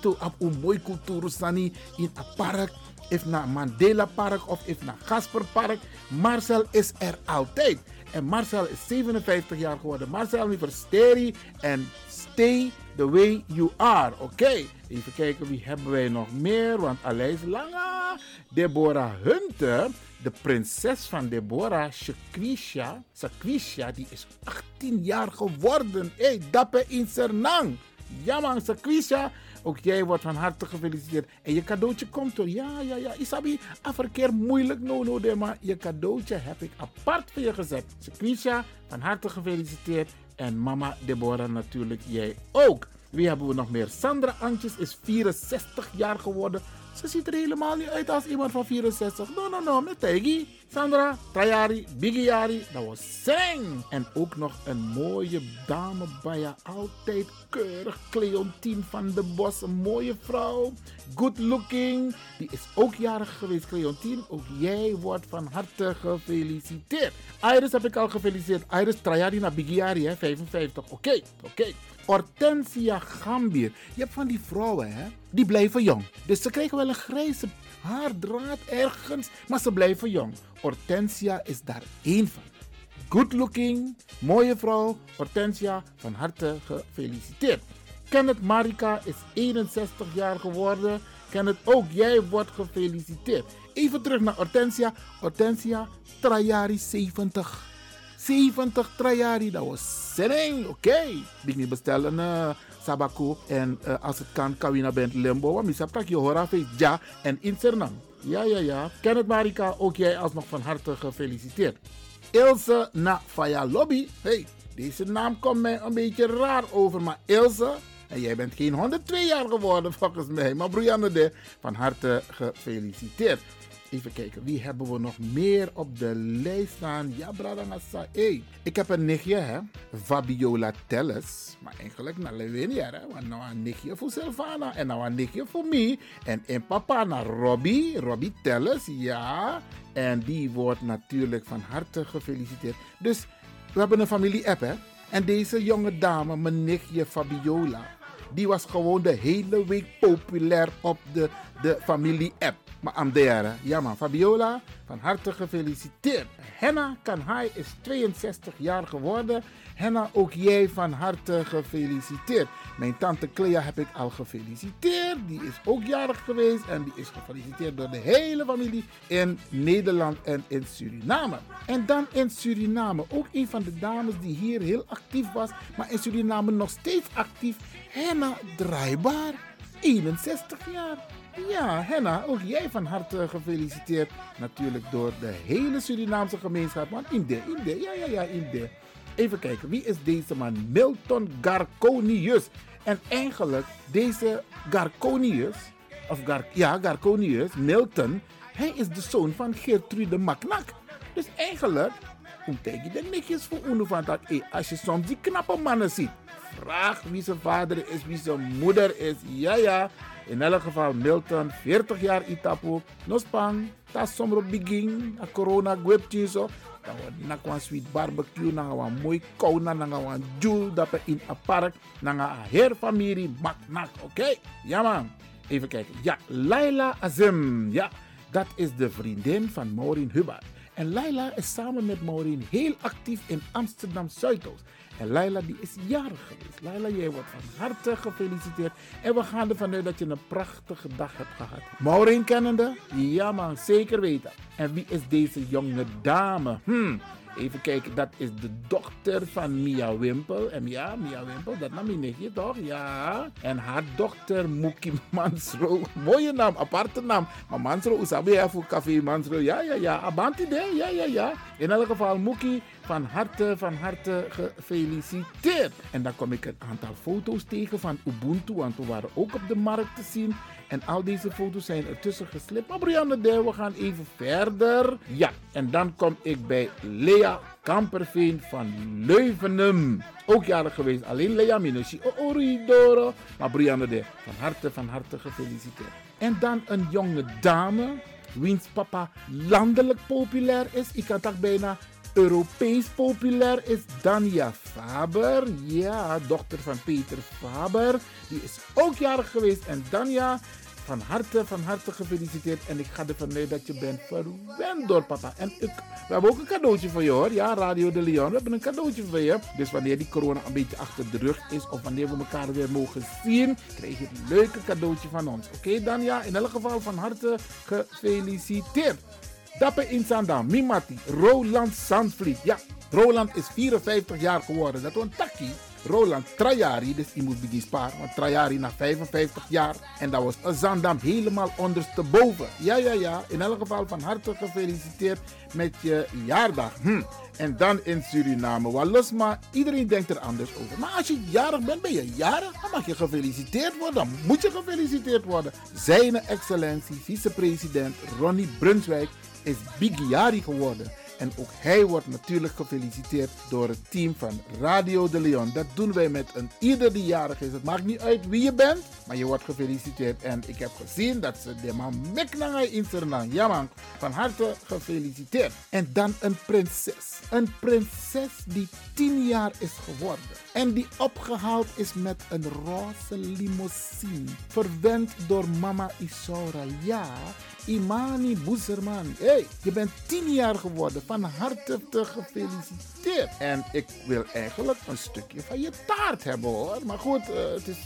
Toe op een mooi cultuur in een park. Of naar Mandela Park of if naar Gasper Park. Marcel is er altijd. En Marcel is 57 jaar geworden. Marcel, mi versteri en stay the way you are. Oké, even kijken wie hebben wij nog meer. Want Aleis Langa, Deborah Hunter, de prinses van Deborah, Shakwisha, Shakwisha, die is 18 jaar geworden. Hé, hey, dappe in Sernang. Ja man, Shakwisha, ook jij wordt van harte gefeliciteerd. En je cadeautje komt er. Ja, ja, ja. Isabi, afverkeer moeilijk, no, no, maar je cadeautje heb ik apart voor je gezet. Shakwisha, van harte gefeliciteerd. En mama Deborah natuurlijk, jij ook. Wie hebben we nog meer? Sandra Antjes is 64 jaar geworden. Ze ziet er helemaal niet uit als iemand van 64. No, no, no, met. Sandra, Trajari, Bigiari, dat was Seng. En ook nog een mooie dame bij je. Altijd keurig. Cleontine van de Bos, een mooie vrouw. Good looking. Die is ook jarig geweest, Cleontine. Ook jij wordt van harte gefeliciteerd. Iris heb ik al gefeliciteerd. Iris Trajari naar Bigiari, hè, 55. Oké, oké. Hortensia Gambier. Je hebt van die vrouwen, hè? Die blijven jong. Dus ze krijgen wel een grijze haardraad ergens, maar ze blijven jong. Hortensia is daar één van. Good looking, mooie vrouw. Hortensia, van harte gefeliciteerd. Kenneth Marika is 61 jaar geworden. Kenneth, ook jij wordt gefeliciteerd. Even terug naar Hortensia. Hortensia, Trajari 70. 70 trajari, dat was zin. Oké. Okay. Niet bestellen uh, sabako. En uh, als het kan, Kawina bent limbo. Want misap tak je ja en in. Ja, ja, ja. Kenneth Marika, ook jij alsnog van harte gefeliciteerd. Ilse na Faya Lobby. Hey, deze naam komt mij een beetje raar over. Maar Ilse, en jij bent geen 102 jaar geworden volgens mij. Maar Brianne de, van harte gefeliciteerd. Even kijken, wie hebben we nog meer op de lijst staan? Ja, Bradangasa. Hey, ik heb een nichtje, hè? Fabiola Telles. Maar eigenlijk naar Lewinia, hè? Want nou een nichtje voor Silvana. En nou een nichtje voor mij. En een papa naar Robbie. Robbie Telles, ja. En die wordt natuurlijk van harte gefeliciteerd. Dus we hebben een familie-app, hè? En deze jonge dame, mijn nichtje Fabiola. Die was gewoon de hele week populair op de, de familie-app. Maar Amdere, ja man, Fabiola, van harte gefeliciteerd. Henna Kanhai is 62 jaar geworden. Henna, ook jij van harte gefeliciteerd. Mijn tante Clea heb ik al gefeliciteerd. Die is ook jarig geweest en die is gefeliciteerd door de hele familie in Nederland en in Suriname. En dan in Suriname, ook een van de dames die hier heel actief was, maar in Suriname nog steeds actief. Henna Draaibaar, 61 jaar. Ja, Henna, ook jij van harte gefeliciteerd. Natuurlijk door de hele Surinaamse gemeenschap. Want Inde, Inde, ja, ja, ja, Inde. Even kijken, wie is deze man? Milton Garconius. En eigenlijk, deze Garconius, of Gar, ja, Garconius, Milton, hij is de zoon van Gertrude Maknak. Dus eigenlijk, hoe tegen de niks voor Uno van dat, als je soms die knappe mannen ziet, vraag wie zijn vader is, wie zijn moeder is. Ja, ja. In elk geval Milton, 40 jaar Itapu, Nospang, ta somro begin, a corona gwepje zo. Dan wordt nak een sweet barbecue, na een mooi kouna, na een jul, in een park, na een heer familie, mak nak, oké? Ja man. Even kijken. Ja, Laila Azim. Ja, dat is de vriendin van Maureen Hubbard. En Laila is samen met Maureen heel actief in Amsterdam Zuidoost. En Laila die is jarig geweest. Laila, jij wordt van harte gefeliciteerd. En we gaan ervan uit dat je een prachtige dag hebt gehad. Maureen kennende? Ja man, zeker weten. En wie is deze jonge dame? Hmm. Even kijken, dat is de dochter van Mia Wimpel. En ja, Mia Wimpel, dat nam je nichtje toch? Ja. En haar dochter Mookie Mansro. Mooie naam, aparte naam. Maar Mansro, Usabi voor Café Mansro. Ja, ja, ja. Abanti de, ja, ja, ja. In elk geval, Mookie, van harte, van harte gefeliciteerd. En dan kom ik een aantal foto's tegen van Ubuntu, want we waren ook op de markt te zien. En al deze foto's zijn ertussen geslipt. Maar Brianne we gaan even verder. Ja, en dan kom ik bij Lea Kamperveen van Leuvenum. Ook jarig geweest. Alleen Lea Minushi. Oh, Oridoro. Maar Brianne de, van harte, van harte gefeliciteerd. En dan een jonge dame, wiens papa landelijk populair is. Ik kan het bijna Europees populair is Dania Faber. Ja, dochter van Peter Faber. Die is ook jarig geweest. En Dania, van harte, van harte gefeliciteerd. En ik ga ervan uit dat je bent verwend door papa. En ik, we hebben ook een cadeautje voor je hoor. Ja, Radio de Leon. We hebben een cadeautje voor je. Dus wanneer die corona een beetje achter de rug is. Of wanneer we elkaar weer mogen zien. Krijg je een leuke cadeautje van ons. Oké Dania, in elk geval van harte gefeliciteerd. Dappe in Zandam, Mimati, Roland Sandvliet. Ja, Roland is 54 jaar geworden. Dat was een takkie. Roland Trajari, dus die moet die spaar. Want Trajari na 55 jaar. En dat was een Zandam helemaal ondersteboven. Ja, ja, ja. In elk geval van harte gefeliciteerd met je jaardag. Hm. En dan in Suriname. Wallos, maar iedereen denkt er anders over. Maar als je jarig bent, ben je jarig. Dan mag je gefeliciteerd worden. Dan moet je gefeliciteerd worden. Zijne excellentie, vicepresident Ronnie Brunswijk is Bigiari geworden. En ook hij wordt natuurlijk gefeliciteerd door het team van Radio de Leon. Dat doen wij met een ieder die jarig is. Het maakt niet uit wie je bent, maar je wordt gefeliciteerd. En ik heb gezien dat ze de man Meknanga in Suriname. Ja man, van harte gefeliciteerd. En dan een prinses. Een prinses die 10 jaar is geworden. En die opgehaald is met een roze limousine. Verwend door mama Isaura. Ja, Imani Boezerman. hey, je bent 10 jaar geworden. Van harte te gefeliciteerd. En ik wil eigenlijk een stukje van je taart hebben hoor. Maar goed, uh, het is.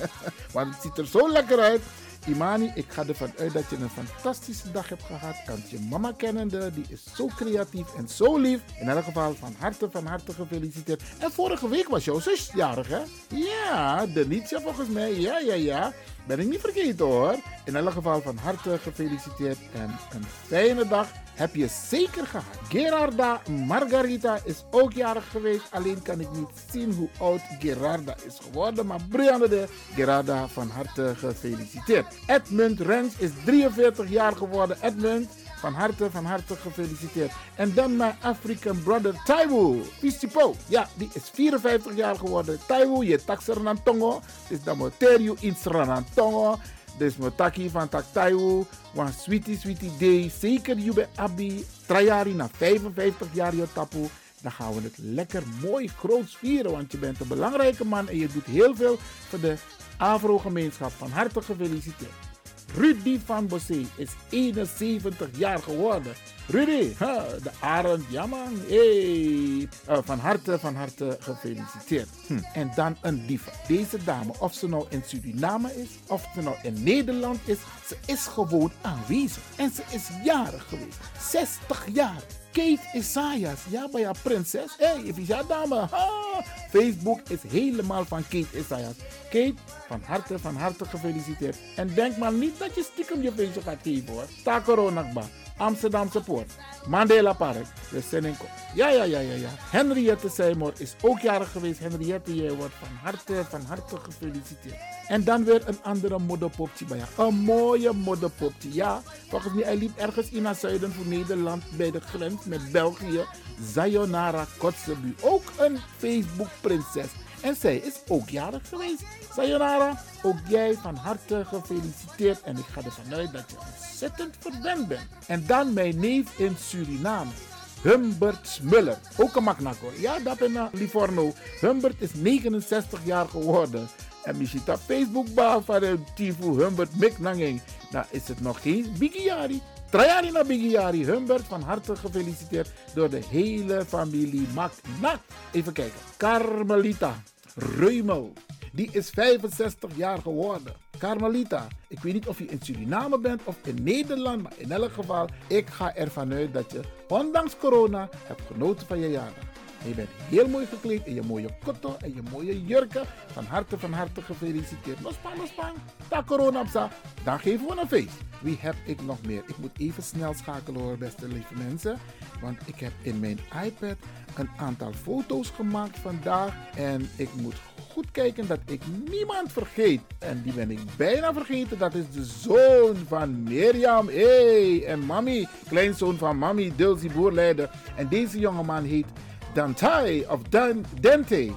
maar het ziet er zo lekker uit. Imani, ik ga ervan uit dat je een fantastische dag hebt gehad. Want je mama kennende, die is zo creatief en zo lief. In elk geval van harte, van harte gefeliciteerd. En vorige week was jouw zus jarig, hè? Ja, Denitia volgens mij. Ja, ja, ja. Ben ik niet vergeten hoor. In elk geval van harte gefeliciteerd en een fijne dag heb je zeker gehad. Gerarda Margarita is ook jarig geweest. Alleen kan ik niet zien hoe oud Gerarda is geworden. Maar Brianne de Gerarda van harte gefeliciteerd. Edmund Rens is 43 jaar geworden. Edmund, van harte, van harte gefeliciteerd. En dan mijn African brother Taiwo. Pisipo. Ja, die is 54 jaar geworden. Taiwo, je taxerantongo. Dus dan moet je in Sranantongo. Dus mijn taki van tak Taiwo. Want sweetie, sweetie day. Zeker bij Abi. Trajari na 55 jaar je tapu. Dan gaan we het lekker mooi groot vieren. Want je bent een belangrijke man en je doet heel veel voor de Afro-gemeenschap. Van harte gefeliciteerd. Rudy van Bossé is 71 jaar geworden. Rudy, de arend. Hey. Uh, van harte, van harte gefeliciteerd. Hm. En dan een diva. Deze dame, of ze nou in Suriname is, of ze nou in Nederland is, ze is gewoon aanwezig. En ze is jarig geweest. 60 jaar. Kate Isaias, ja, bij haar prinses. Hé, hey, Evisa dame. Facebook is helemaal van Kate Isaias. Kate, van harte, van harte gefeliciteerd. En denk maar niet dat je stiekem je feestje gaat geven hoor. Takoronakba, Amsterdamse Poort, Mandela Park, de Seninko. Ja, ja, ja, ja, ja. Henriette Seymour is ook jarig geweest. Henriette, jij wordt van harte, van harte gefeliciteerd. En dan weer een andere modderpopje bij haar. Een mooie modderpopje. Ja, volgens mij, hij liep ergens in het zuiden van Nederland bij de grens met België. Sayonara Kotzebu. Ook een Facebook-prinses. En zij is ook jarig geweest. Sayonara, ook jij van harte gefeliciteerd. En ik ga ervan uit dat je ontzettend verwend bent. En dan mijn neef in Suriname. Humbert Smuller, ook een Magnako. Ja, dat ben ik Livorno. Humbert is 69 jaar geworden. En je ziet Facebook van de Tifu Humbert Miknanging. Nou is het nog geen Bigiari. Trajari na Bigiari. Humbert van harte gefeliciteerd door de hele familie Maknak. Even kijken. Carmelita, Reumel, Die is 65 jaar geworden. Carmelita, ik weet niet of je in Suriname bent of in Nederland, maar in elk geval, ik ga ervan uit dat je, ondanks corona, hebt genoten van je jaardag. Je bent heel mooi gekleed in je mooie kotto en je mooie jurken. Van harte, van harte gefeliciteerd. Lospang, lospang. Ta corona op Dan geven we een feest. Wie heb ik nog meer? Ik moet even snel schakelen hoor, beste lieve mensen. Want ik heb in mijn iPad een aantal foto's gemaakt vandaag. En ik moet goed kijken dat ik niemand vergeet. En die ben ik bijna vergeten. Dat is de zoon van Mirjam. Hey, en mami, kleinzoon van mami, Dulcie Boerleider. En deze jongeman heet Dante of Dan, Dante.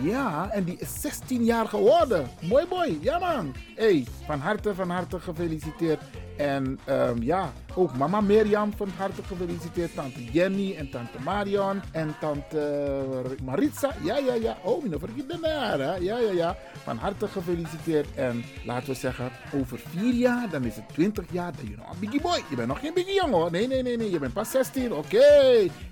Ja, en die is 16 jaar geworden. Mooi boy, ja man. Hey, van harte, van harte gefeliciteerd. En um, ja, ook mama Mirjam van harte gefeliciteerd. Tante Jenny en tante Marion en tante Maritza. Ja, ja, ja. Oh, nou vergeet de. Ja, ja, ja. Van harte gefeliciteerd. En laten we zeggen, over vier jaar, dan is het 20 jaar. Ben je nog een biggie boy. Je bent nog geen biggie jongen hoor. Nee, nee, nee, nee. Je bent pas 16. Oké.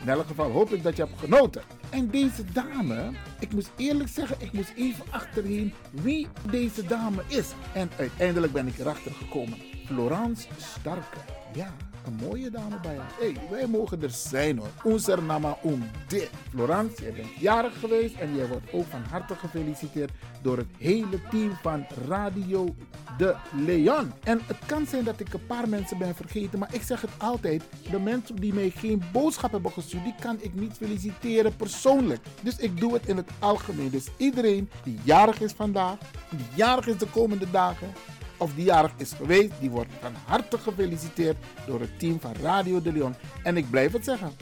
In elk geval hoop ik dat je hebt genoten. En deze dame, ik moest eerlijk zeggen, ik moest even achterheen wie deze dame is. En uiteindelijk ben ik erachter gekomen. Florence Starke. Ja, een mooie dame bij haar. hey, wij mogen er zijn hoor. Onze nama om dit. Florence, jij bent jarig geweest en jij wordt ook van harte gefeliciteerd door het hele team van Radio De Leon. En het kan zijn dat ik een paar mensen ben vergeten, maar ik zeg het altijd. De mensen die mij geen boodschap hebben gestuurd, die kan ik niet feliciteren persoonlijk. Dus ik doe het in het algemeen. Dus iedereen die jarig is vandaag, die jarig is de komende dagen, of die jarig is geweest, die wordt van harte gefeliciteerd door het team van Radio de Leon. En ik blijf het zeggen,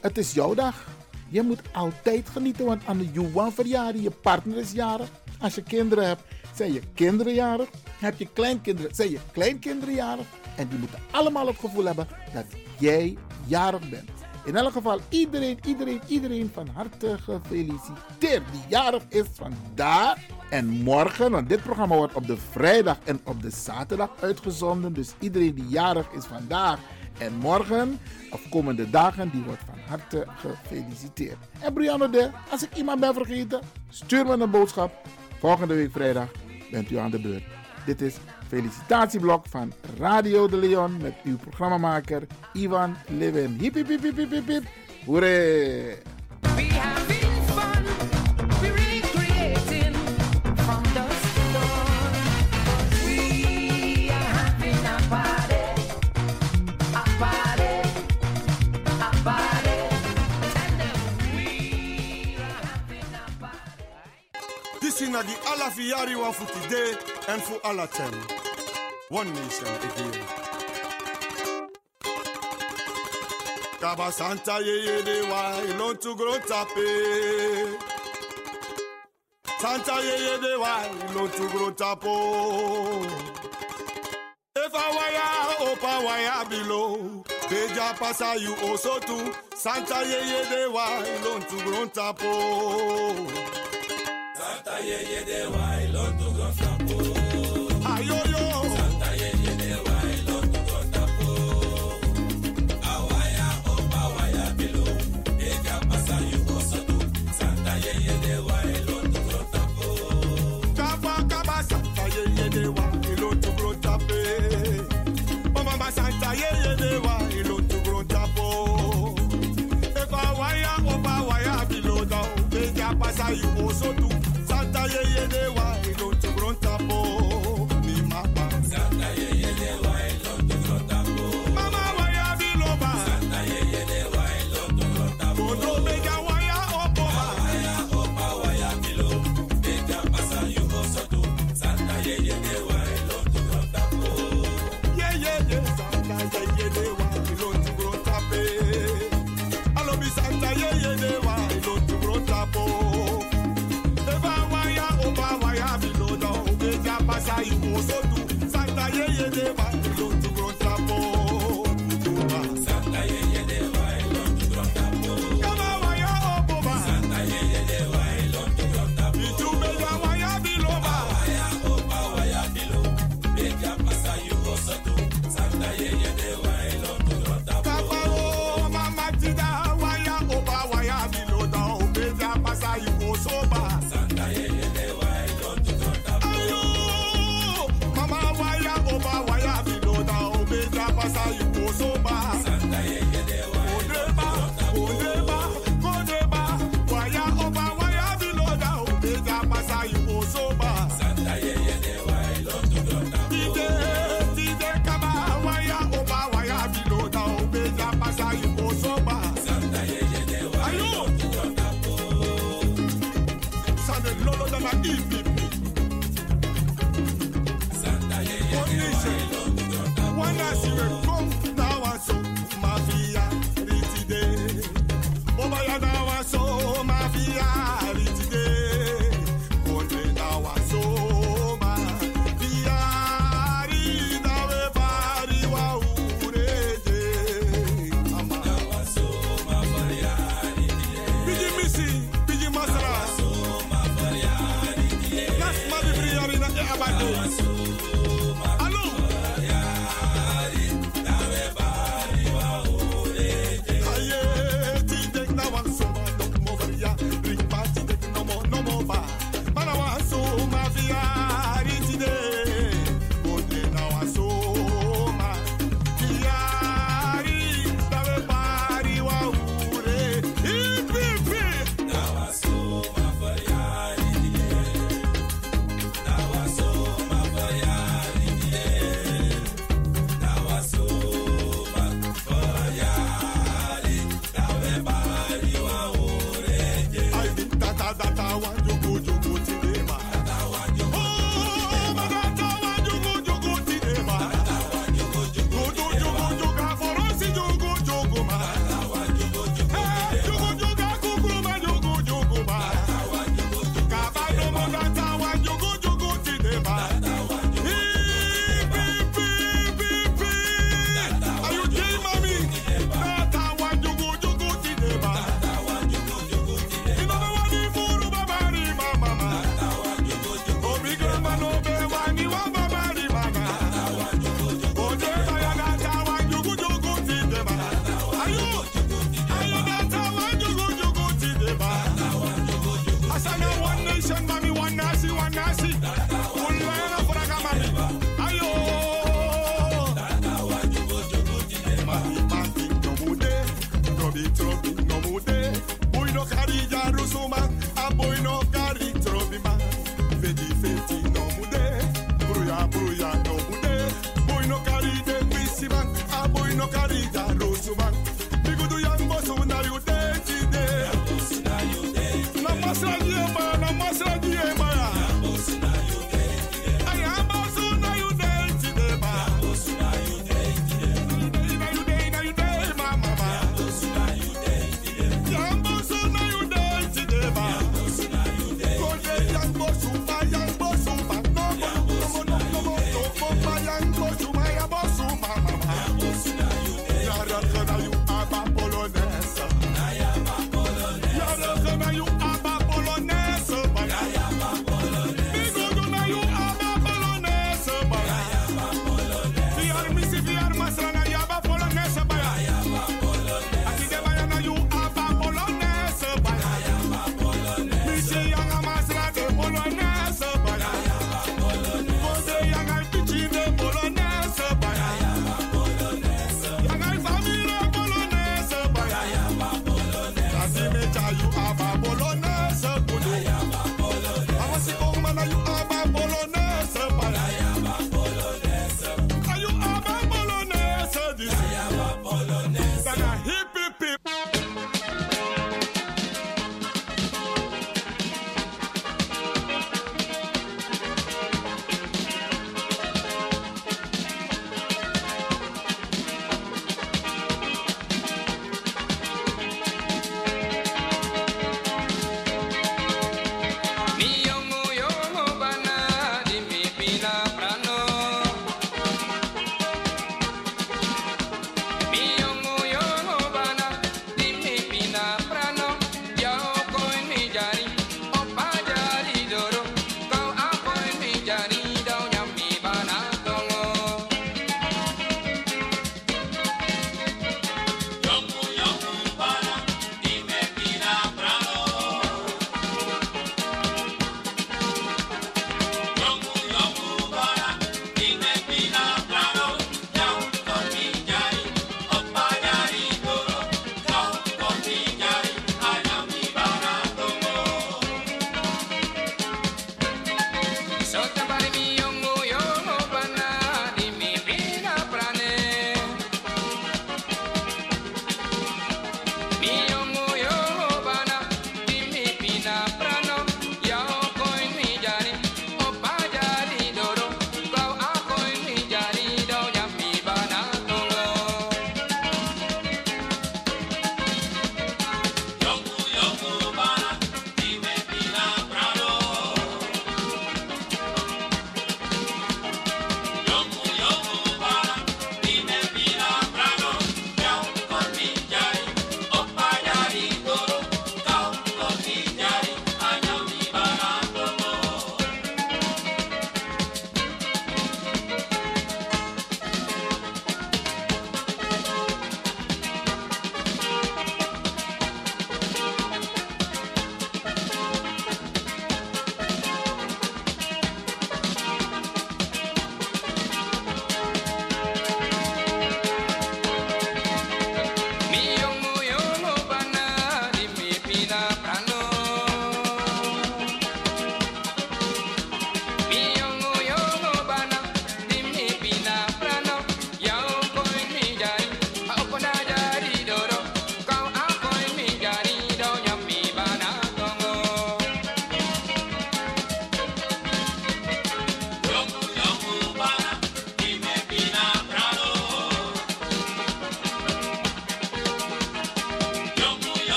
het is jouw dag. Je moet altijd genieten, want aan de Juwan verjaardag, je partner is jarig. Als je kinderen hebt, zijn je kinderen jarig. Heb je kleinkinderen, zijn je kleinkinderen jarig. En die moeten allemaal het gevoel hebben dat jij jarig bent. In elk geval, iedereen, iedereen, iedereen van harte gefeliciteerd. Die jarig is vandaag en morgen. Want dit programma wordt op de vrijdag en op de zaterdag uitgezonden. Dus iedereen die jarig is vandaag en morgen, of komende dagen, die wordt van harte gefeliciteerd. En Brianne de, als ik iemand ben vergeten, stuur me een boodschap. Volgende week vrijdag bent u aan de beurt. Dit is felicitatieblok van Radio de Leon met uw programmamaker Ivan Levin. Hip hip hip! Disi na di ala fi yari wan fu today and fu ala ten. One nation again. Kaba Santa ye ye de wa ilon tu gro tape. Santa ye ye de wa ilon tu gro tapo. If I wire opa wire below. Beja pasa you also too. Santa ye ye de wa ilon tu gro tapo tá yeye de why lord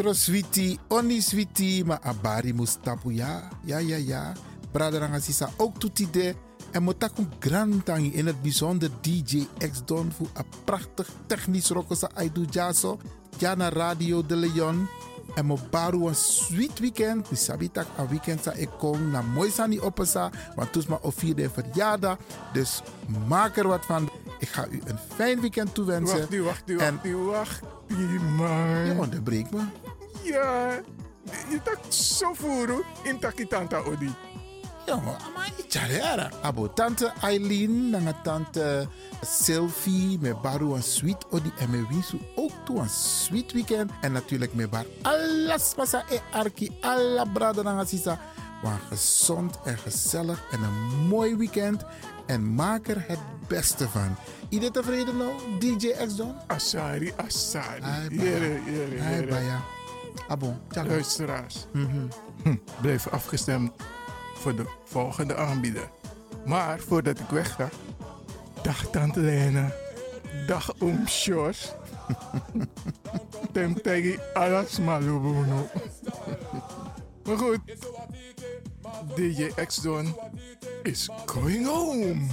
Potro switi, oni switi, ma abari mustapu ya. Ja, ja, ja. Braderanga sisa ook toetide. En motaku grantangi in het bijzonder DJ X Don voor een prachtig technisch rokosa Aidu Jaso. Ja naar Radio de Leon. En mo baru een sweet weekend. Mi sabitak een weekend sa ik kom na mooi sani opesa. Want toes ma o vierde verjaardag. Dus maak er wat van. Ik ga u een fijn weekend toewensen. Wacht u, wacht u, En- wacht u, wacht u, man. Je onderbreekt me. Ja, je tak zo voeren in takitanta odi. Jongen, ama icharera. Abo tante Eileen, nanga tante Sylvie, me baru een sweet odi en me wisu ook toe een sweet weekend. En natuurlijk me bar alles pasa e arki, alla brada nanga sisa. Maar gezond en gezellig en een mooi weekend. En maak er het beste van. Iedereen tevreden nou, DJ X Don? Asari, Asari. Jere, jere, jere. baya. Abo, tjaka. Luisteraars, Mhm. hm, blijf afgestemd voor de volgende aanbieder. Maar voordat ik wegga, dag Tante Lena, dag Oom Sjors. Tem tegi alas malubuno. Maar goed, DJ X-Don is going home.